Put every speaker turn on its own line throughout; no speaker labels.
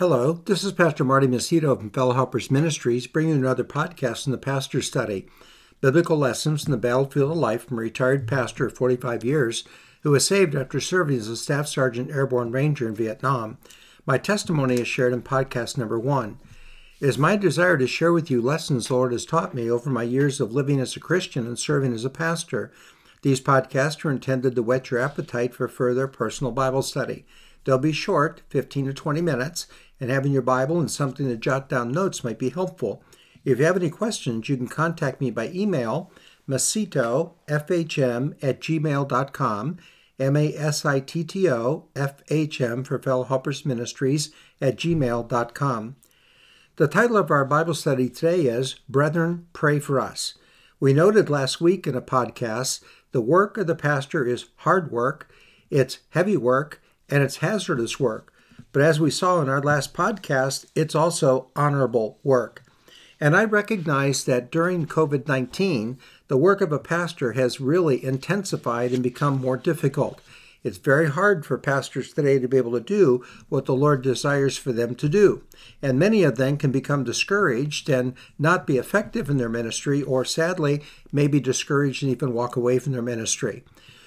Hello, this is Pastor Marty Masitto from Fellow Helpers Ministries, bringing another podcast in the Pastor Study Biblical Lessons in the Battlefield of Life from a retired pastor of 45 years who was saved after serving as a Staff Sergeant Airborne Ranger in Vietnam. My testimony is shared in podcast number one. It is my desire to share with you lessons the Lord has taught me over my years of living as a Christian and serving as a pastor. These podcasts are intended to whet your appetite for further personal Bible study. They'll be short, 15 to 20 minutes, and having your Bible and something to jot down notes might be helpful. If you have any questions, you can contact me by email, masitto, fhm, at gmail.com, M-A-S-I-T-T-O, F-H-M for Fellow Helpers Ministries at gmail.com. The title of our Bible study today is Brethren, Pray for Us. We noted last week in a podcast the work of the pastor is hard work, it's heavy work, and it's hazardous work. But as we saw in our last podcast, it's also honorable work. And I recognize that during COVID 19, the work of a pastor has really intensified and become more difficult. It's very hard for pastors today to be able to do what the Lord desires for them to do. And many of them can become discouraged and not be effective in their ministry, or sadly, may be discouraged and even walk away from their ministry.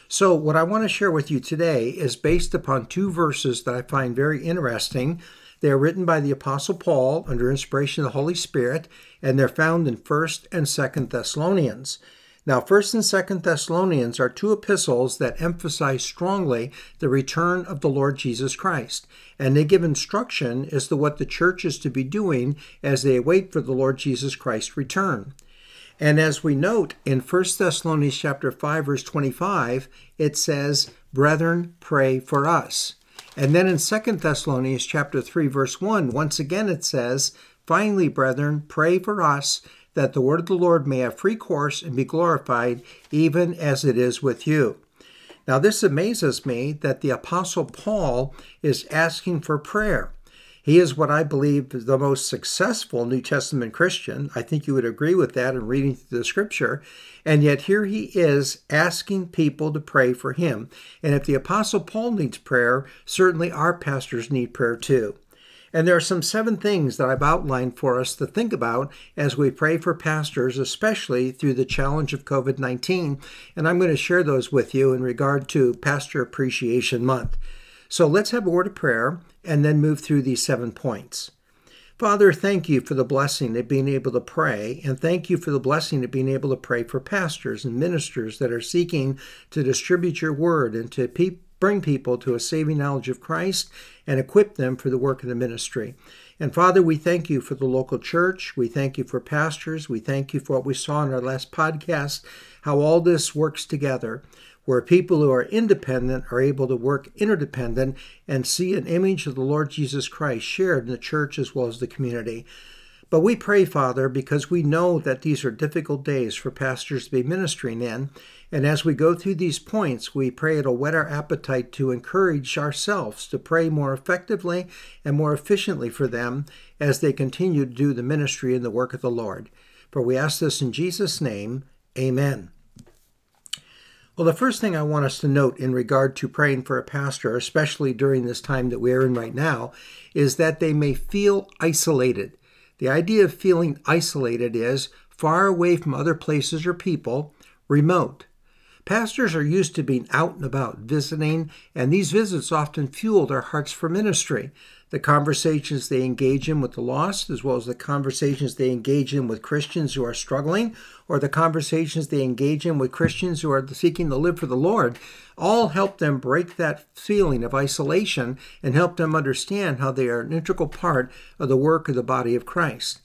So, what I want to share with you today is based upon two verses that I find very interesting. They are written by the Apostle Paul under inspiration of the Holy Spirit, and they're found in 1st and 2nd Thessalonians. Now, 1st and 2nd Thessalonians are two epistles that emphasize strongly the return of the Lord Jesus Christ, and they give instruction as to what the church is to be doing as they await for the Lord Jesus Christ's return. And as we note in 1 Thessalonians chapter 5 verse 25, it says, "Brethren, pray for us." And then in 2 Thessalonians chapter 3 verse 1, once again it says, "Finally, brethren, pray for us that the word of the Lord may have free course and be glorified, even as it is with you." Now, this amazes me that the Apostle Paul is asking for prayer. He is what I believe is the most successful New Testament Christian. I think you would agree with that in reading through the scripture. And yet here he is asking people to pray for him. And if the Apostle Paul needs prayer, certainly our pastors need prayer too. And there are some seven things that I've outlined for us to think about as we pray for pastors, especially through the challenge of COVID 19. And I'm going to share those with you in regard to Pastor Appreciation Month. So let's have a word of prayer and then move through these seven points. Father, thank you for the blessing of being able to pray, and thank you for the blessing of being able to pray for pastors and ministers that are seeking to distribute your word and to pe- bring people to a saving knowledge of Christ and equip them for the work of the ministry. And Father, we thank you for the local church. We thank you for pastors. We thank you for what we saw in our last podcast, how all this works together where people who are independent are able to work interdependent and see an image of the Lord Jesus Christ shared in the church as well as the community. But we pray, Father, because we know that these are difficult days for pastors to be ministering in. And as we go through these points, we pray it'll whet our appetite to encourage ourselves to pray more effectively and more efficiently for them as they continue to do the ministry and the work of the Lord. For we ask this in Jesus' name. Amen. Well, the first thing I want us to note in regard to praying for a pastor, especially during this time that we're in right now, is that they may feel isolated. The idea of feeling isolated is far away from other places or people, remote. Pastors are used to being out and about, visiting, and these visits often fuel their hearts for ministry the conversations they engage in with the lost, as well as the conversations they engage in with Christians who are struggling, or the conversations they engage in with Christians who are seeking to live for the Lord, all help them break that feeling of isolation and help them understand how they are an integral part of the work of the body of Christ.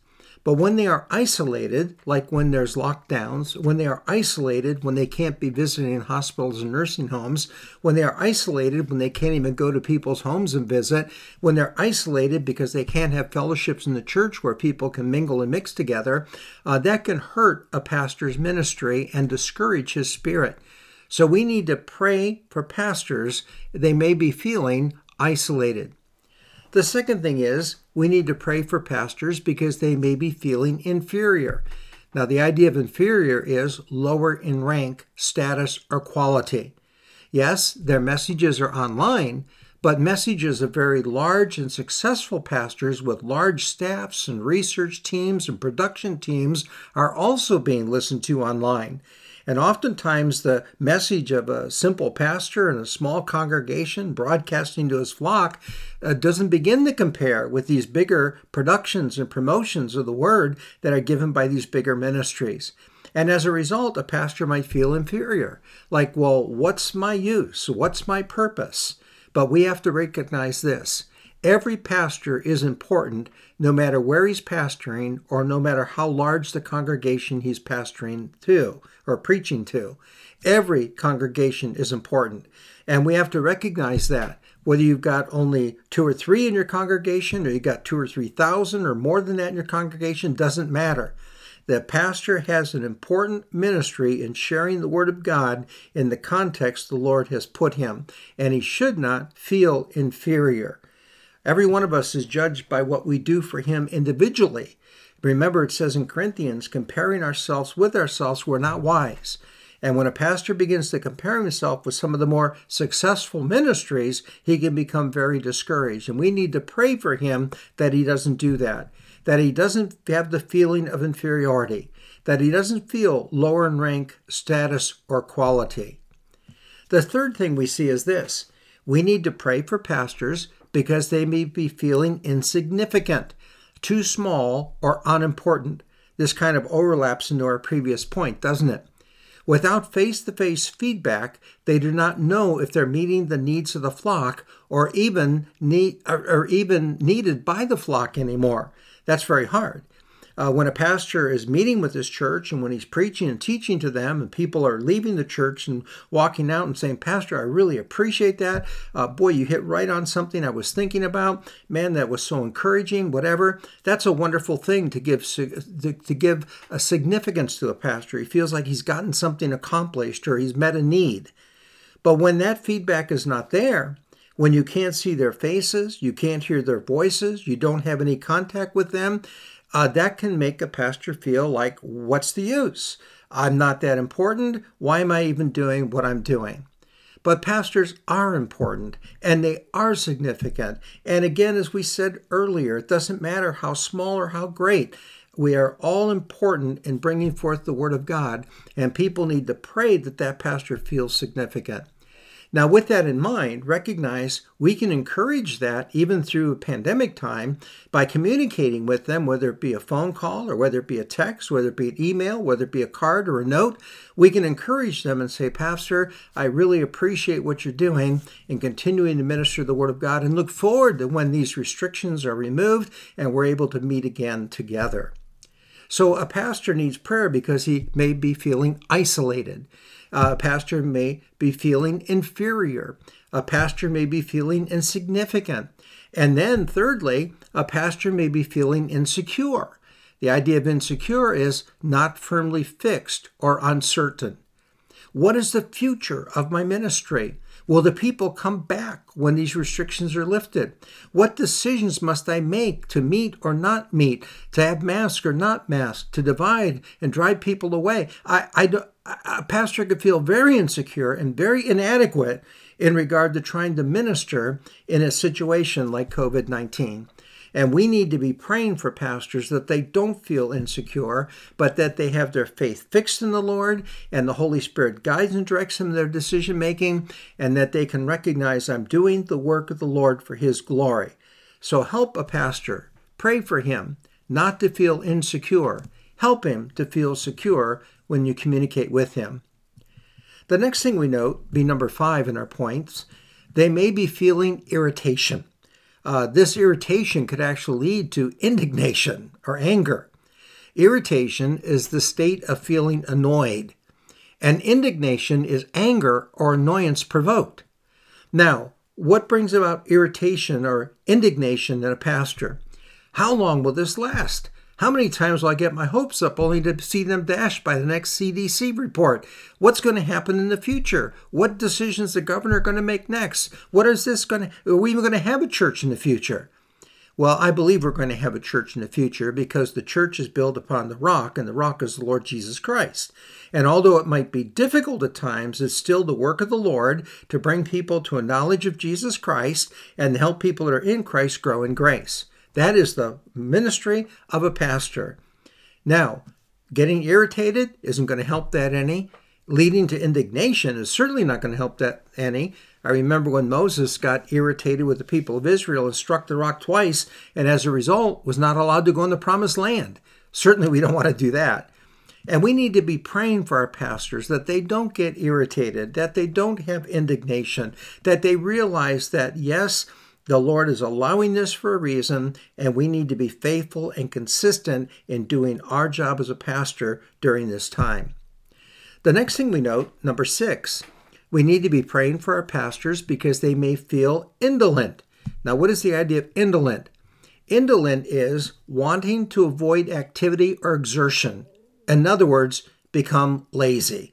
But when they are isolated, like when there's lockdowns, when they are isolated, when they can't be visiting hospitals and nursing homes, when they are isolated, when they can't even go to people's homes and visit, when they're isolated because they can't have fellowships in the church where people can mingle and mix together, uh, that can hurt a pastor's ministry and discourage his spirit. So we need to pray for pastors. They may be feeling isolated. The second thing is we need to pray for pastors because they may be feeling inferior. Now, the idea of inferior is lower in rank, status, or quality. Yes, their messages are online, but messages of very large and successful pastors with large staffs and research teams and production teams are also being listened to online. And oftentimes, the message of a simple pastor in a small congregation broadcasting to his flock uh, doesn't begin to compare with these bigger productions and promotions of the word that are given by these bigger ministries. And as a result, a pastor might feel inferior. Like, well, what's my use? What's my purpose? But we have to recognize this every pastor is important no matter where he's pastoring or no matter how large the congregation he's pastoring to or preaching to. Every congregation is important. And we have to recognize that. Whether you've got only two or three in your congregation or you've got two or three thousand or more than that in your congregation doesn't matter. The pastor has an important ministry in sharing the Word of God in the context the Lord has put him, and he should not feel inferior. Every one of us is judged by what we do for him individually. Remember, it says in Corinthians, comparing ourselves with ourselves, we're not wise. And when a pastor begins to compare himself with some of the more successful ministries, he can become very discouraged. And we need to pray for him that he doesn't do that that he doesn't have the feeling of inferiority, that he doesn't feel lower in rank, status, or quality. The third thing we see is this we need to pray for pastors because they may be feeling insignificant, too small, or unimportant. This kind of overlaps into our previous point, doesn't it? Without face to face feedback, they do not know if they're meeting the needs of the flock or even, need, or, or even needed by the flock anymore. That's very hard. Uh, when a pastor is meeting with his church and when he's preaching and teaching to them, and people are leaving the church and walking out and saying, Pastor, I really appreciate that. Uh, boy, you hit right on something I was thinking about. Man, that was so encouraging, whatever. That's a wonderful thing to give, to, to give a significance to a pastor. He feels like he's gotten something accomplished or he's met a need. But when that feedback is not there, when you can't see their faces, you can't hear their voices, you don't have any contact with them, uh, that can make a pastor feel like, what's the use? I'm not that important. Why am I even doing what I'm doing? But pastors are important and they are significant. And again, as we said earlier, it doesn't matter how small or how great. We are all important in bringing forth the Word of God, and people need to pray that that pastor feels significant. Now, with that in mind, recognize we can encourage that even through pandemic time by communicating with them, whether it be a phone call or whether it be a text, whether it be an email, whether it be a card or a note. We can encourage them and say, Pastor, I really appreciate what you're doing in continuing to minister the Word of God and look forward to when these restrictions are removed and we're able to meet again together. So, a pastor needs prayer because he may be feeling isolated. A pastor may be feeling inferior. A pastor may be feeling insignificant. And then, thirdly, a pastor may be feeling insecure. The idea of insecure is not firmly fixed or uncertain. What is the future of my ministry? Will the people come back when these restrictions are lifted? What decisions must I make to meet or not meet, to have mask or not mask, to divide and drive people away? I, I, a pastor could feel very insecure and very inadequate in regard to trying to minister in a situation like COVID 19. And we need to be praying for pastors that they don't feel insecure, but that they have their faith fixed in the Lord and the Holy Spirit guides and directs them in their decision making, and that they can recognize I'm doing the work of the Lord for His glory. So help a pastor, pray for him not to feel insecure, help him to feel secure when you communicate with him. The next thing we note, be number five in our points, they may be feeling irritation uh, this irritation could actually lead to indignation or anger. Irritation is the state of feeling annoyed, and indignation is anger or annoyance provoked. Now, what brings about irritation or indignation in a pastor? How long will this last? How many times will I get my hopes up only to see them dashed by the next CDC report? What's going to happen in the future? What decisions the governor going to make next? What is this going to? Are we even going to have a church in the future? Well, I believe we're going to have a church in the future because the church is built upon the rock, and the rock is the Lord Jesus Christ. And although it might be difficult at times, it's still the work of the Lord to bring people to a knowledge of Jesus Christ and help people that are in Christ grow in grace. That is the ministry of a pastor. Now, getting irritated isn't going to help that any. Leading to indignation is certainly not going to help that any. I remember when Moses got irritated with the people of Israel and struck the rock twice, and as a result was not allowed to go in the promised land. Certainly, we don't want to do that. And we need to be praying for our pastors that they don't get irritated, that they don't have indignation, that they realize that, yes, the Lord is allowing this for a reason, and we need to be faithful and consistent in doing our job as a pastor during this time. The next thing we note, number six, we need to be praying for our pastors because they may feel indolent. Now, what is the idea of indolent? Indolent is wanting to avoid activity or exertion. In other words, become lazy.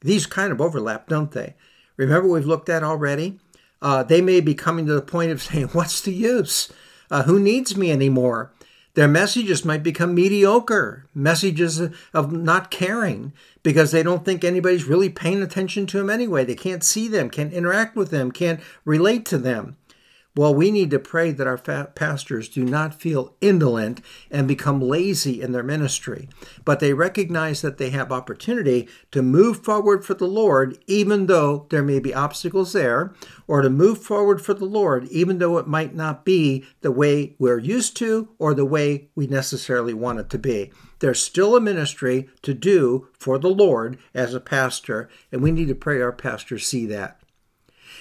These kind of overlap, don't they? Remember, we've looked at already? Uh, they may be coming to the point of saying, What's the use? Uh, who needs me anymore? Their messages might become mediocre, messages of not caring, because they don't think anybody's really paying attention to them anyway. They can't see them, can't interact with them, can't relate to them. Well, we need to pray that our pastors do not feel indolent and become lazy in their ministry, but they recognize that they have opportunity to move forward for the Lord, even though there may be obstacles there, or to move forward for the Lord, even though it might not be the way we're used to or the way we necessarily want it to be. There's still a ministry to do for the Lord as a pastor, and we need to pray our pastors see that.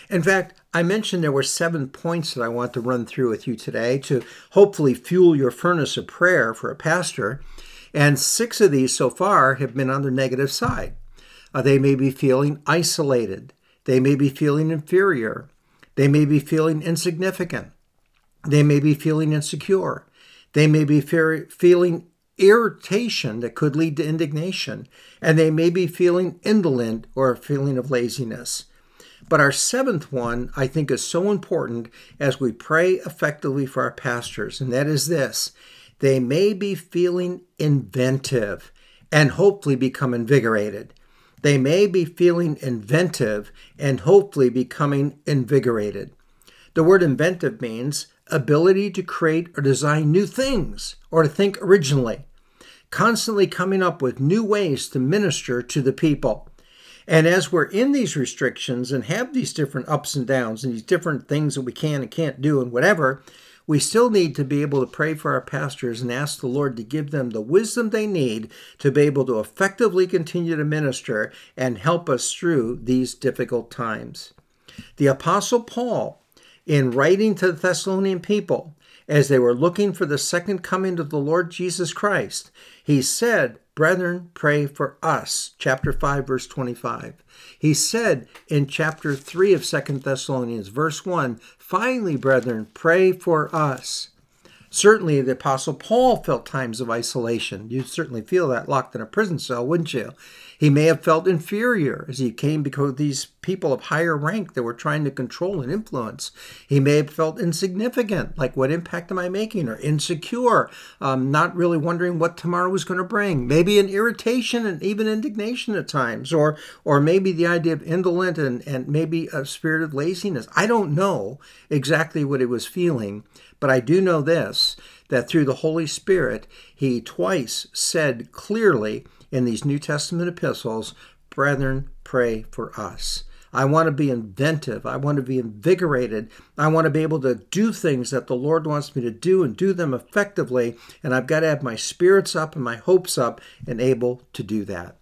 In fact, I mentioned there were seven points that I want to run through with you today to hopefully fuel your furnace of prayer for a pastor. And six of these so far have been on the negative side. Uh, they may be feeling isolated. They may be feeling inferior. They may be feeling insignificant. They may be feeling insecure. They may be fe- feeling irritation that could lead to indignation. And they may be feeling indolent or a feeling of laziness. But our seventh one, I think, is so important as we pray effectively for our pastors, and that is this they may be feeling inventive and hopefully become invigorated. They may be feeling inventive and hopefully becoming invigorated. The word inventive means ability to create or design new things or to think originally, constantly coming up with new ways to minister to the people. And as we're in these restrictions and have these different ups and downs and these different things that we can and can't do and whatever, we still need to be able to pray for our pastors and ask the Lord to give them the wisdom they need to be able to effectively continue to minister and help us through these difficult times. The Apostle Paul, in writing to the Thessalonian people, as they were looking for the second coming of the Lord Jesus Christ, he said Brethren, pray for us. Chapter 5, verse 25. He said in chapter 3 of Second Thessalonians, verse 1, Finally, brethren, pray for us. Certainly, the Apostle Paul felt times of isolation. You'd certainly feel that locked in a prison cell, wouldn't you? He may have felt inferior as he came because these people of higher rank that were trying to control and influence. He may have felt insignificant, like what impact am I making, or insecure, um, not really wondering what tomorrow was going to bring. Maybe an irritation and even indignation at times, or or maybe the idea of indolent and, and maybe a spirit of laziness. I don't know exactly what he was feeling, but I do know this that through the Holy Spirit, he twice said clearly in these New Testament epistles, Brethren, pray for us. I want to be inventive. I want to be invigorated. I want to be able to do things that the Lord wants me to do and do them effectively. And I've got to have my spirits up and my hopes up and able to do that.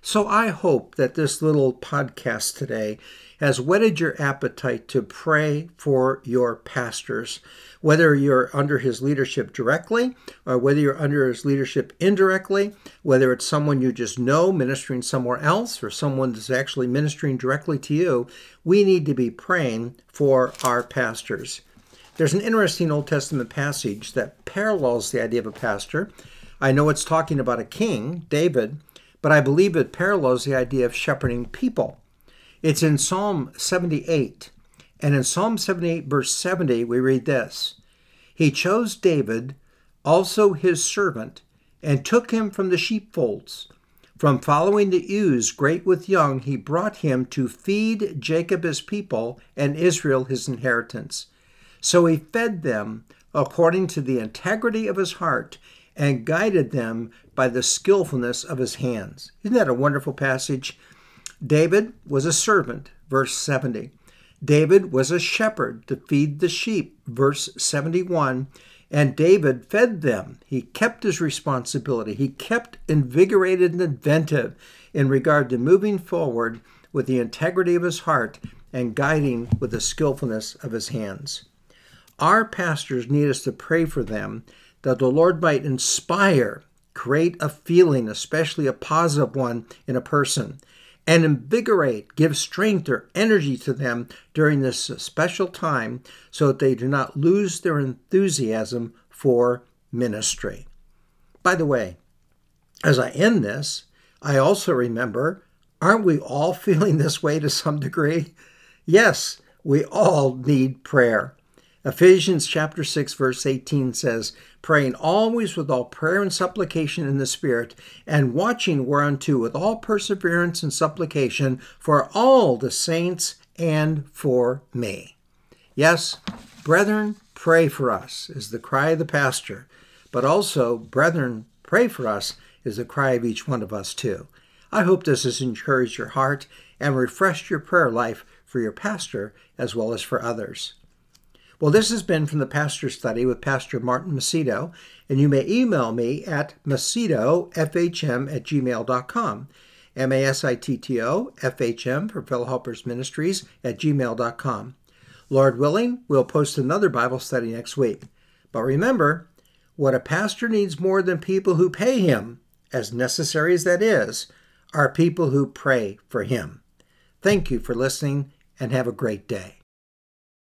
So I hope that this little podcast today has whetted your appetite to pray for your pastors whether you're under his leadership directly or whether you're under his leadership indirectly, whether it's someone you just know ministering somewhere else or someone that's actually ministering directly to you, we need to be praying for our pastors. There's an interesting Old Testament passage that parallels the idea of a pastor. I know it's talking about a king, David, but I believe it parallels the idea of shepherding people. It's in Psalm 78. And in Psalm 78, verse 70, we read this He chose David, also his servant, and took him from the sheepfolds. From following the ewes great with young, he brought him to feed Jacob his people and Israel his inheritance. So he fed them according to the integrity of his heart and guided them by the skillfulness of his hands. Isn't that a wonderful passage? David was a servant, verse 70. David was a shepherd to feed the sheep, verse 71. And David fed them. He kept his responsibility. He kept invigorated and inventive in regard to moving forward with the integrity of his heart and guiding with the skillfulness of his hands. Our pastors need us to pray for them that the Lord might inspire, create a feeling, especially a positive one, in a person, and invigorate, give strength or energy to them during this special time so that they do not lose their enthusiasm for ministry. By the way, as I end this, I also remember aren't we all feeling this way to some degree? Yes, we all need prayer. Ephesians chapter 6 verse 18 says, praying always with all prayer and supplication in the Spirit, and watching whereunto with all perseverance and supplication for all the saints and for me. Yes, brethren, pray for us is the cry of the pastor, but also, brethren, pray for us is the cry of each one of us too. I hope this has encouraged your heart and refreshed your prayer life for your pastor as well as for others. Well, this has been from the Pastor Study with Pastor Martin Masitto, and you may email me at masittofhm at gmail.com. M-A-S-I-T-T-O, F-H-M for Fellow Helpers Ministries at gmail.com. Lord willing, we'll post another Bible study next week. But remember, what a pastor needs more than people who pay him, as necessary as that is, are people who pray for him. Thank you for listening and have a great day.